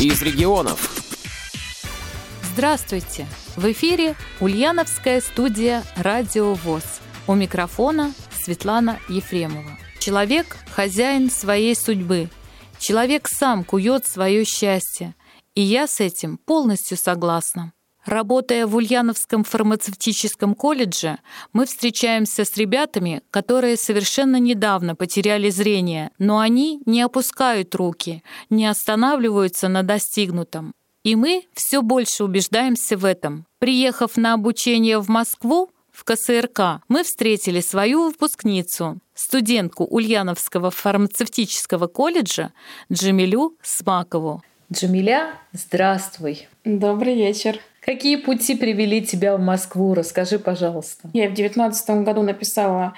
из регионов. Здравствуйте! В эфире Ульяновская студия «Радио ВОЗ». У микрофона Светлана Ефремова. Человек – хозяин своей судьбы. Человек сам кует свое счастье. И я с этим полностью согласна. Работая в Ульяновском фармацевтическом колледже, мы встречаемся с ребятами, которые совершенно недавно потеряли зрение, но они не опускают руки, не останавливаются на достигнутом. И мы все больше убеждаемся в этом. Приехав на обучение в Москву, в КСРК, мы встретили свою выпускницу, студентку Ульяновского фармацевтического колледжа Джамилю Смакову. Джамиля, здравствуй. Добрый вечер. Какие пути привели тебя в Москву? Расскажи, пожалуйста. Я в девятнадцатом году написала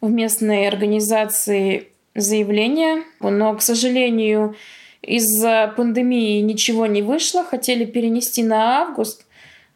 в местной организации заявление, но, к сожалению, из-за пандемии ничего не вышло. Хотели перенести на август.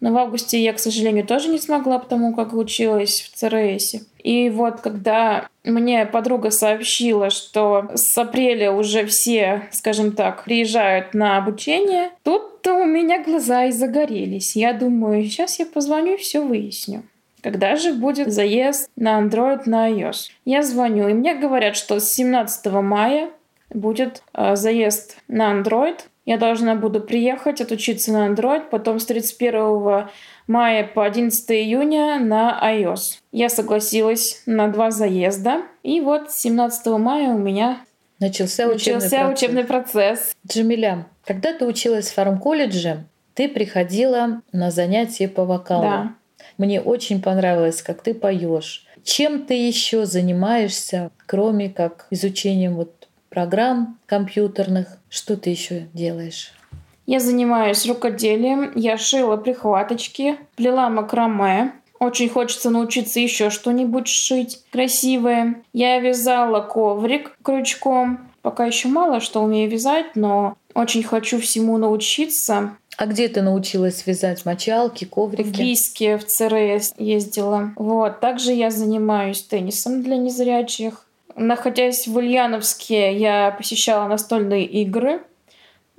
Но в августе я, к сожалению, тоже не смогла, потому как училась в ЦРС. И вот когда мне подруга сообщила, что с апреля уже все, скажем так, приезжают на обучение, тут у меня глаза и загорелись. Я думаю, сейчас я позвоню и все выясню. Когда же будет заезд на Android, на iOS? Я звоню, и мне говорят, что с 17 мая будет э, заезд на Android, я должна буду приехать, отучиться на Android, потом с 31 мая по 11 июня на iOS. Я согласилась на два заезда. И вот 17 мая у меня начался, начался учебный, процесс. учебный процесс. Джамиля, когда ты училась в фармколледже, ты приходила на занятия по вокалу. Да. Мне очень понравилось, как ты поешь. Чем ты еще занимаешься, кроме как изучением вот программ компьютерных. Что ты еще делаешь? Я занимаюсь рукоделием, я шила прихваточки, плела макраме. Очень хочется научиться еще что-нибудь шить красивое. Я вязала коврик крючком. Пока еще мало что умею вязать, но очень хочу всему научиться. А где ты научилась вязать мочалки, коврики? В Бийске, в ЦРС ездила. Вот. Также я занимаюсь теннисом для незрячих. Находясь в Ульяновске, я посещала настольные игры.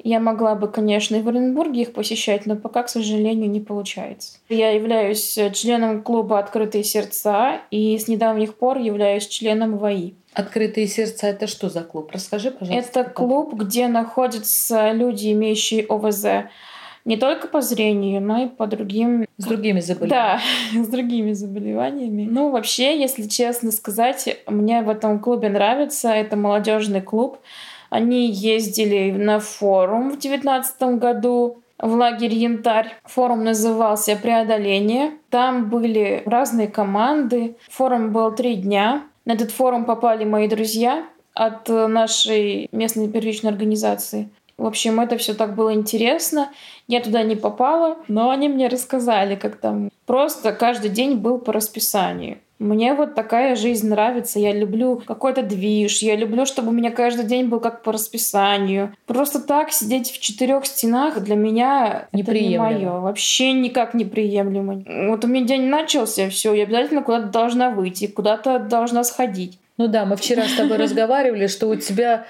Я могла бы, конечно, и в Оренбурге их посещать, но пока, к сожалению, не получается. Я являюсь членом клуба «Открытые сердца» и с недавних пор являюсь членом ВАИ. «Открытые сердца» — это что за клуб? Расскажи, пожалуйста. Это клуб, где находятся люди, имеющие ОВЗ не только по зрению, но и по другим... С другими заболеваниями. Да, с другими заболеваниями. Ну, вообще, если честно сказать, мне в этом клубе нравится. Это молодежный клуб. Они ездили на форум в девятнадцатом году в лагерь «Янтарь». Форум назывался «Преодоление». Там были разные команды. Форум был три дня. На этот форум попали мои друзья от нашей местной первичной организации. В общем, это все так было интересно. Я туда не попала, но они мне рассказали, как там просто каждый день был по расписанию. Мне вот такая жизнь нравится. Я люблю какой-то движ. Я люблю, чтобы у меня каждый день был как по расписанию. Просто так сидеть в четырех стенах для меня это не мое. Вообще никак неприемлемо. Вот у меня день начался, все, я обязательно куда-то должна выйти, куда-то должна сходить. Ну да, мы вчера с тобой разговаривали, что у тебя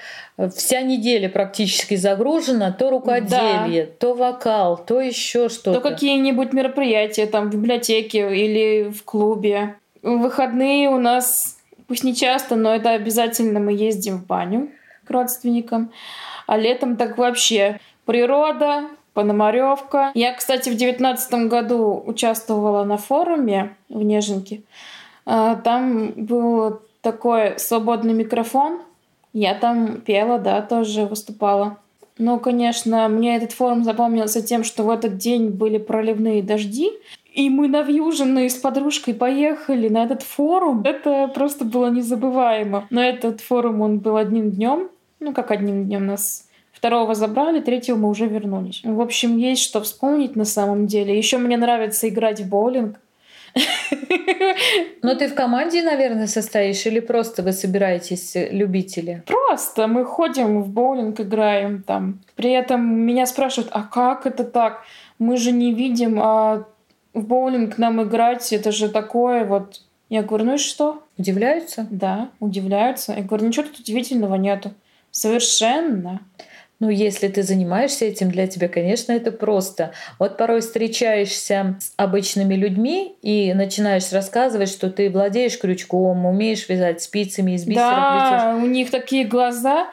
вся неделя практически загружена, то рукоделие, да. то вокал, то еще что-то. То какие-нибудь мероприятия там в библиотеке или в клубе. В выходные у нас, пусть не часто, но это обязательно мы ездим в баню к родственникам. А летом так вообще природа, Пономаревка. Я, кстати, в девятнадцатом году участвовала на форуме в Неженке. А, там был такой свободный микрофон. Я там пела, да, тоже выступала. Ну, конечно, мне этот форум запомнился тем, что в этот день были проливные дожди, и мы навьюженные с подружкой поехали на этот форум. Это просто было незабываемо. Но этот форум, он был одним днем. Ну, как одним днем нас Второго забрали, третьего мы уже вернулись. В общем, есть что вспомнить на самом деле. Еще мне нравится играть в боулинг. Но ты в команде, наверное, состоишь или просто вы собираетесь э, любители? Просто мы ходим в боулинг, играем там. При этом меня спрашивают, а как это так? Мы же не видим, а в боулинг нам играть, это же такое вот... Я говорю, ну и что? Удивляются? Да, удивляются. Я говорю, ничего тут удивительного нету. Совершенно. Ну, если ты занимаешься этим, для тебя, конечно, это просто. Вот порой встречаешься с обычными людьми и начинаешь рассказывать, что ты владеешь крючком, умеешь вязать спицами из бисера. Да, плетешь. у них такие глаза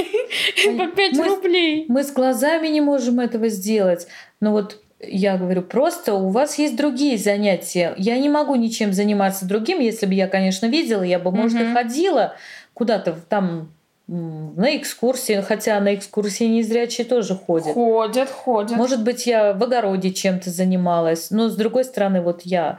по 5 рублей. Мы с глазами не можем этого сделать. Но вот я говорю, просто у вас есть другие занятия. Я не могу ничем заниматься другим. Если бы я, конечно, видела, я бы, может, и ходила куда-то там на экскурсии, хотя на экскурсии незрячие тоже ходят. Ходят, ходят. Может быть, я в огороде чем-то занималась. Но с другой стороны, вот я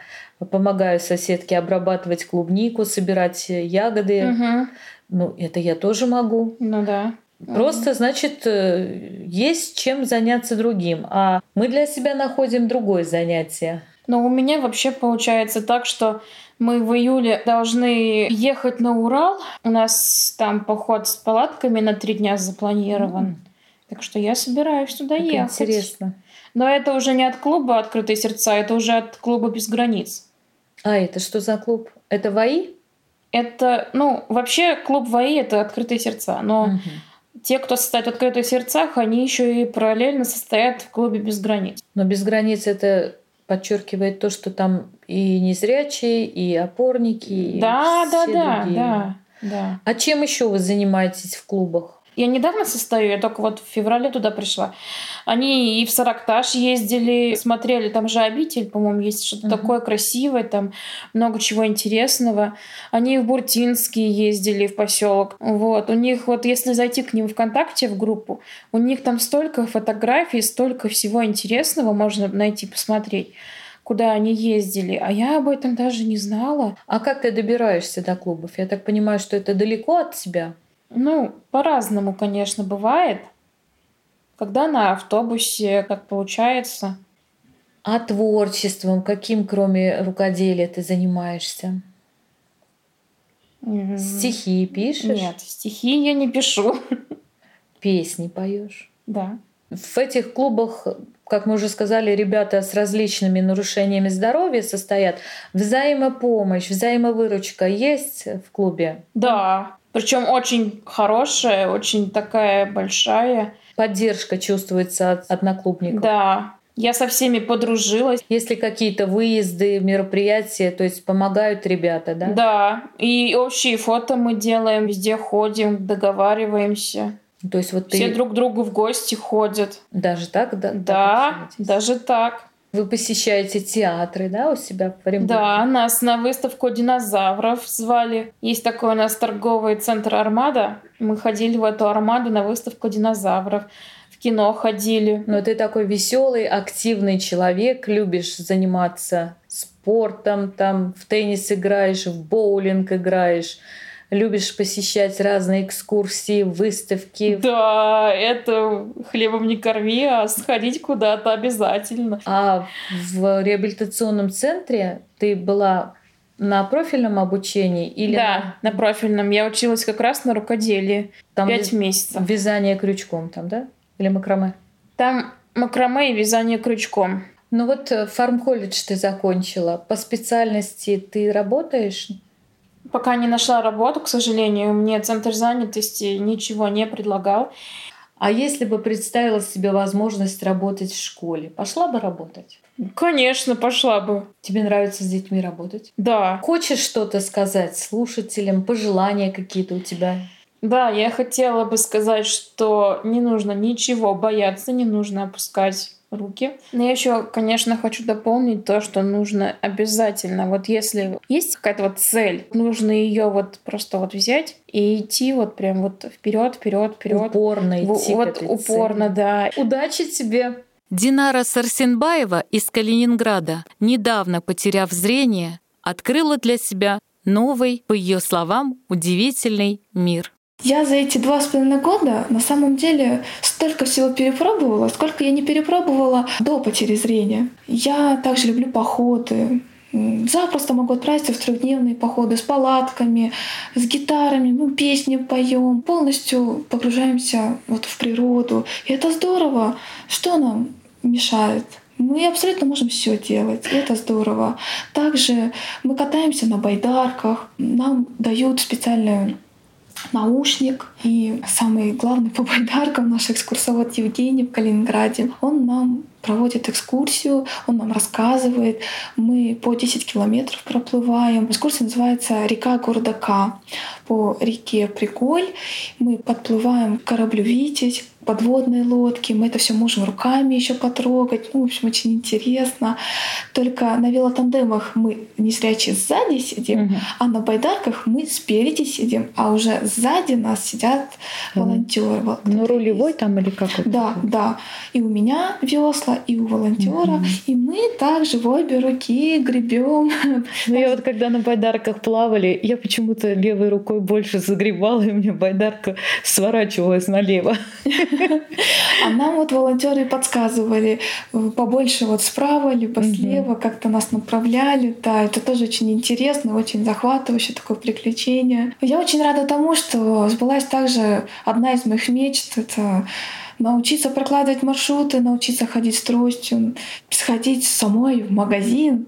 помогаю соседке обрабатывать клубнику, собирать ягоды. Угу. Ну, это я тоже могу. Ну да. Просто, значит, э, есть чем заняться другим. А мы для себя находим другое занятие. Но у меня вообще получается так, что мы в июле должны ехать на Урал. У нас там поход с палатками на три дня запланирован. Mm. Так что я собираюсь туда так ехать. Интересно. Но это уже не от клуба «Открытые сердца», это уже от клуба «Без границ». А это что за клуб? Это ВАИ? Это, ну, вообще клуб ВАИ — это «Открытые сердца», но угу. те, кто состоит в «Открытых сердцах», они еще и параллельно состоят в клубе «Без границ». Но «Без границ» — это подчеркивает то, что там и незрячие, и опорники, да, и да, все да, другие. да, да. А чем еще вы занимаетесь в клубах? Я недавно состою, я только вот в феврале туда пришла. Они и в Саракташ ездили, смотрели, там же обитель, по-моему, есть что-то uh-huh. такое красивое, там много чего интересного. Они в Буртинский ездили, в поселок. Вот. У них вот, если зайти к ним ВКонтакте, в группу, у них там столько фотографий, столько всего интересного можно найти, посмотреть куда они ездили, а я об этом даже не знала. А как ты добираешься до клубов? Я так понимаю, что это далеко от тебя? Ну, по-разному, конечно, бывает. Когда на автобусе, как получается. А творчеством каким, кроме рукоделия, ты занимаешься? Mm-hmm. Стихи пишешь? Нет, стихи я не пишу. Песни поешь? Да. В этих клубах, как мы уже сказали, ребята с различными нарушениями здоровья состоят. Взаимопомощь, взаимовыручка есть в клубе? Да. Причем очень хорошая, очень такая большая. Поддержка чувствуется от одноклубников. Да. Я со всеми подружилась. Если какие-то выезды, мероприятия, то есть помогают ребята, да? Да. И общие фото мы делаем, везде ходим, договариваемся. То есть вот Все ты... друг к другу в гости ходят. Даже так, да? Да, так даже так. Вы посещаете театры, да, у себя в Оренбурге? Да, нас на выставку динозавров звали. Есть такой у нас торговый центр «Армада». Мы ходили в эту «Армаду» на выставку динозавров. В кино ходили. Но ты такой веселый, активный человек, любишь заниматься спортом, там в теннис играешь, в боулинг играешь любишь посещать разные экскурсии, выставки. Да, это хлебом не корми, а сходить куда-то обязательно. А в реабилитационном центре ты была на профильном обучении или да на... на профильном. Я училась как раз на рукоделии там пять вяз... месяцев. вязание крючком там да? Или макраме? Там макраме и вязание крючком. Ну вот э, фармколледж ты закончила. По специальности ты работаешь Пока не нашла работу, к сожалению, мне центр занятости ничего не предлагал. А если бы представила себе возможность работать в школе, пошла бы работать? Конечно, пошла бы. Тебе нравится с детьми работать? Да. Хочешь что-то сказать слушателям, пожелания какие-то у тебя? Да, я хотела бы сказать, что не нужно ничего бояться, не нужно опускать руки. Но я еще, конечно, хочу дополнить то, что нужно обязательно, вот если есть какая-то вот цель, нужно ее вот просто вот взять и идти вот прям вот вперед, вперед, вперед. Упорно идти. Вот упорно, цели. да. Удачи тебе! Динара Сарсенбаева из Калининграда, недавно потеряв зрение, открыла для себя новый, по ее словам, удивительный мир. Я за эти два с половиной года на самом деле столько всего перепробовала, сколько я не перепробовала до потери зрения. Я также люблю походы, Запросто могу отправиться в трехдневные походы с палатками, с гитарами, мы песни поем, полностью погружаемся вот в природу. И это здорово. Что нам мешает? Мы абсолютно можем все делать, и это здорово. Также мы катаемся на байдарках, нам дают специальную наушник. И самый главный по байдаркам наш экскурсовод Евгений в Калининграде, он нам проводит экскурсию, он нам рассказывает. Мы по 10 километров проплываем. Экскурсия называется «Река города К». По реке Приколь мы подплываем к кораблю «Витязь», подводной лодки, мы это все можем руками еще потрогать. Ну, в общем, очень интересно. Только на велотандемах мы не зрячие сзади сидим, угу. а на байдарках мы спереди сидим, а уже сзади нас сидят волонтеры. Вот, ну, рулевой там или как? Да, да. И у меня весла, и у волонтера, угу. и мы также в обе руки гребем. Ну, я вот когда на байдарках плавали, я почему-то левой рукой больше загребала, и мне байдарка сворачивалась налево. А нам вот волонтеры подсказывали э, побольше вот справа либо слева, как-то нас направляли. Да, это тоже очень интересно, очень захватывающее такое приключение. Я очень рада тому, что сбылась также одна из моих мечт. Это научиться прокладывать маршруты, научиться ходить с тростью, сходить самой в магазин.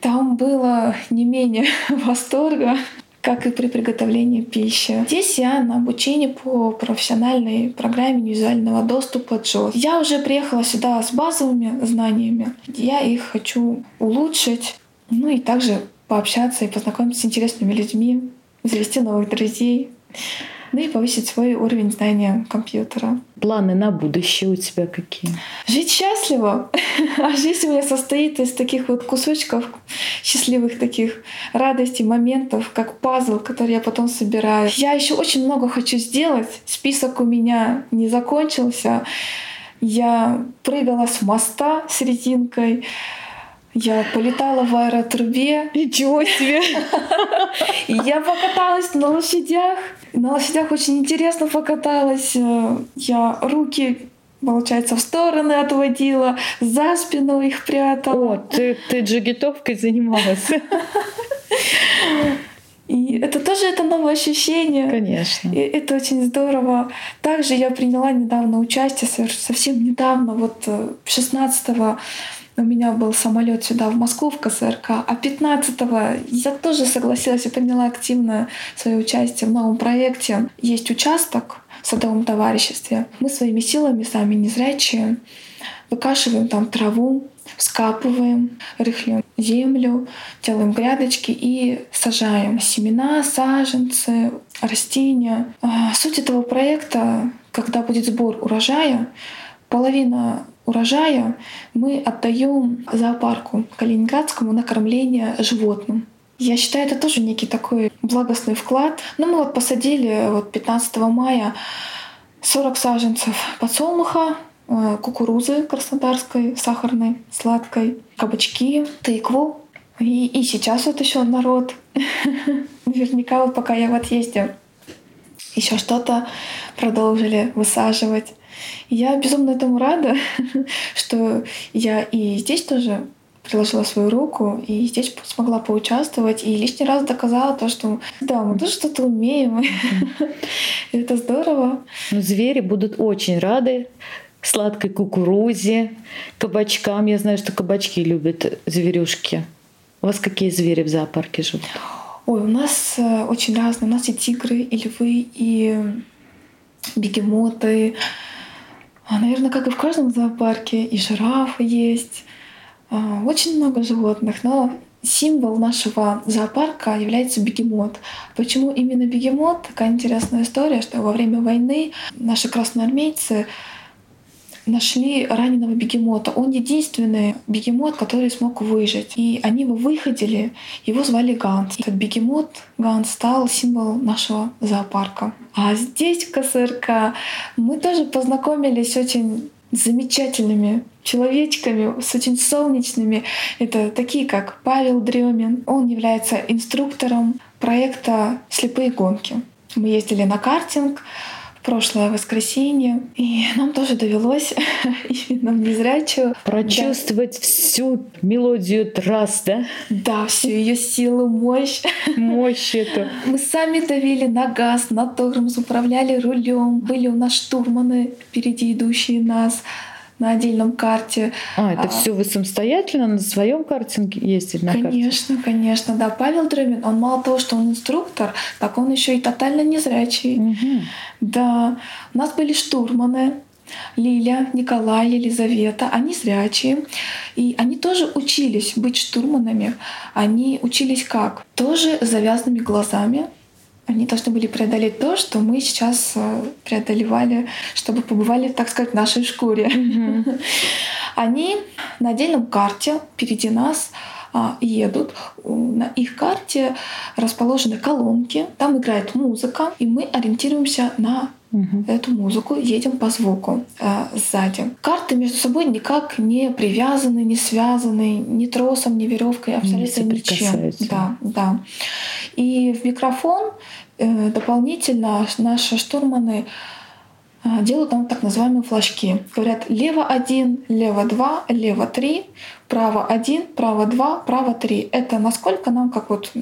Там было не менее восторга как и при приготовлении пищи. Здесь я на обучении по профессиональной программе визуального доступа JOS. Я уже приехала сюда с базовыми знаниями. Я их хочу улучшить, ну и также пообщаться и познакомиться с интересными людьми, завести новых друзей ну и повысить свой уровень знания компьютера. Планы на будущее у тебя какие? Жить счастливо. А жизнь у меня состоит из таких вот кусочков счастливых таких радостей, моментов, как пазл, который я потом собираю. Я еще очень много хочу сделать. Список у меня не закончился. Я прыгала с моста с резинкой. Я полетала в аэротрубе. Ничего себе! Я покаталась на лошадях. На лошадях очень интересно покаталась. Я руки получается, в стороны отводила, за спину их прятала. О, ты, ты джигитовкой занималась. И это тоже это новое ощущение. Конечно. И это очень здорово. Также я приняла недавно участие, совсем недавно, вот 16 э, у меня был самолет сюда, в Москву, в КСРК, а 15-го я тоже согласилась и приняла активное свое участие в новом проекте. Есть участок в садовом товариществе. Мы своими силами, сами незрячие, выкашиваем там траву, скапываем, рыхлим землю, делаем грядочки и сажаем семена, саженцы, растения. А, суть этого проекта, когда будет сбор урожая, половина урожая мы отдаем зоопарку Калининградскому на кормление животным. Я считаю, это тоже некий такой благостный вклад. Ну, мы вот посадили вот 15 мая 40 саженцев подсолнуха, э, кукурузы краснодарской, сахарной, сладкой, кабачки, тыкву. И, и сейчас вот еще народ. Наверняка вот пока я в отъезде еще что-то продолжили высаживать. Я безумно этому рада, что я и здесь тоже приложила свою руку и здесь смогла поучаствовать и лишний раз доказала то, что да, мы тоже что-то умеем. Это здорово. Ну, звери будут очень рады сладкой кукурузе, кабачкам. Я знаю, что кабачки любят зверюшки. У вас какие звери в зоопарке живут? Ой, у нас э, очень разные. У нас и тигры, и львы, и бегемоты, а, наверное, как и в каждом зоопарке, и жирафы есть. А, очень много животных, но символ нашего зоопарка является бегемот. Почему именно бегемот? Такая интересная история, что во время войны наши красноармейцы нашли раненого бегемота. Он единственный бегемот, который смог выжить. И они его выходили, его звали Ганс. Этот бегемот Ганс стал символом нашего зоопарка. А здесь, в КСРК, мы тоже познакомились очень замечательными человечками, с очень солнечными. Это такие, как Павел Дремин. Он является инструктором проекта «Слепые гонки». Мы ездили на картинг, прошлое воскресенье. И нам тоже довелось именно незрячую прочувствовать да. всю мелодию трасс, да? Да, всю ее силу, мощь. Мощь эту. Мы сами давили на газ, на тормоз, управляли рулем. Были у нас штурманы, впереди идущие нас. На отдельном карте. А, это а, все вы самостоятельно на своем картинге ездили на Конечно, карте? конечно, да. Павел Дремин, он мало того, что он инструктор, так он еще и тотально незрячий. Угу. Да. У нас были штурманы, Лиля, Николай, Елизавета, они зрячие. И они тоже учились быть штурманами. Они учились как? Тоже завязанными глазами, они должны были преодолеть то, что мы сейчас э, преодолевали, чтобы побывали, так сказать, в нашей шкуре. Mm-hmm. Они на отдельном карте впереди нас а, едут. На их карте расположены колонки, там играет музыка, и мы ориентируемся на угу. эту музыку, едем по звуку э, сзади. Карты между собой никак не привязаны, не связаны, ни тросом, ни веревкой, абсолютно не ничем. Да, да. И в микрофон э, дополнительно наши штурманы э, делают там так называемые флажки. Говорят лево один, лево два, лево три, право один, право два, право три. Это насколько нам как вот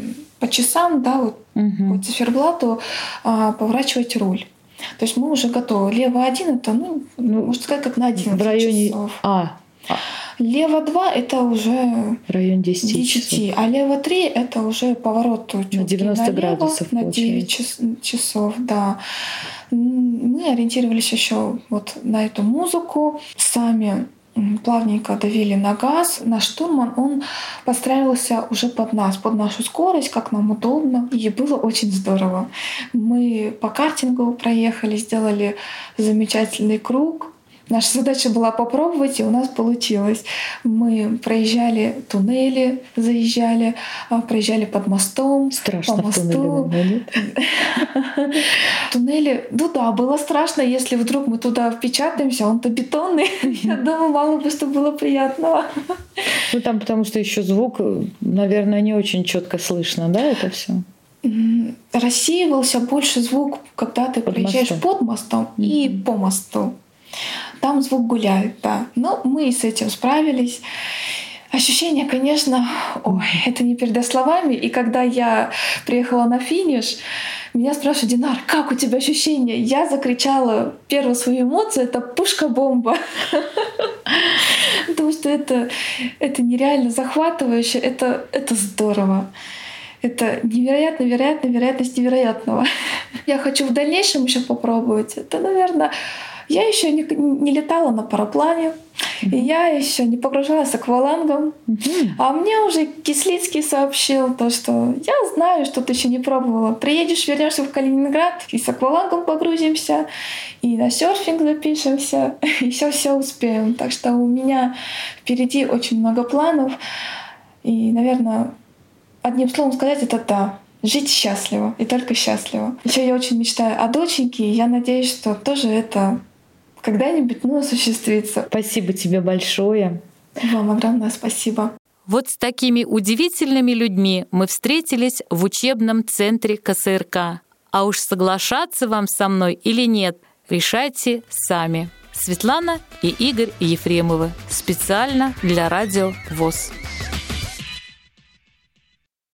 по часам, да, вот угу. по циферблату а, поворачивать руль. То есть мы уже готовы. Лево один это, ну, ну можно сказать, как на 11 в районе... часов. А. Лево 2 это уже в районе 10, 10 часов. а лево 3 это уже поворот на 90 налево, градусов на 9 час, часов, да. Мы ориентировались еще вот на эту музыку, сами плавненько давили на газ. Наш штурман, он подстраивался уже под нас, под нашу скорость, как нам удобно. И было очень здорово. Мы по картингу проехали, сделали замечательный круг. Наша задача была попробовать, и у нас получилось. Мы проезжали туннели, заезжали, а, проезжали под мостом. Страшно по мосту. Туннели, ну да, было страшно, если вдруг мы туда впечатаемся, он-то бетонный. Я думаю, мало бы что было приятного. Ну там потому что еще звук, наверное, не очень четко слышно, да, это все? Рассеивался больше звук, когда ты под проезжаешь мостом. под мостом mm-hmm. и по мосту. Там звук гуляет, да. Но мы с этим справились. Ощущение, конечно, ой, это не передать словами. И когда я приехала на финиш, меня спрашивают, Динар, как у тебя ощущения? Я закричала первую свою эмоцию, это пушка-бомба. Потому что это, это нереально захватывающе, это, это здорово. Это невероятно, вероятно, вероятность невероятного. Я хочу в дальнейшем еще попробовать. Это, наверное, я еще не, не летала на параплане, mm-hmm. и я еще не погружалась аквалангом. Mm-hmm. А мне уже Кислицкий сообщил то, что я знаю, что ты еще не пробовала. Приедешь, вернешься в Калининград, и с аквалангом погрузимся, и на серфинг запишемся, и все все успеем. Так что у меня впереди очень много планов. И, наверное, одним словом сказать, это да жить счастливо и только счастливо. Еще я очень мечтаю о доченьке, и я надеюсь, что тоже это когда-нибудь ну, осуществится. Спасибо тебе большое. Вам огромное спасибо. Вот с такими удивительными людьми мы встретились в учебном центре КСРК. А уж соглашаться вам со мной или нет, решайте сами. Светлана и Игорь Ефремовы. Специально для Радио ВОЗ.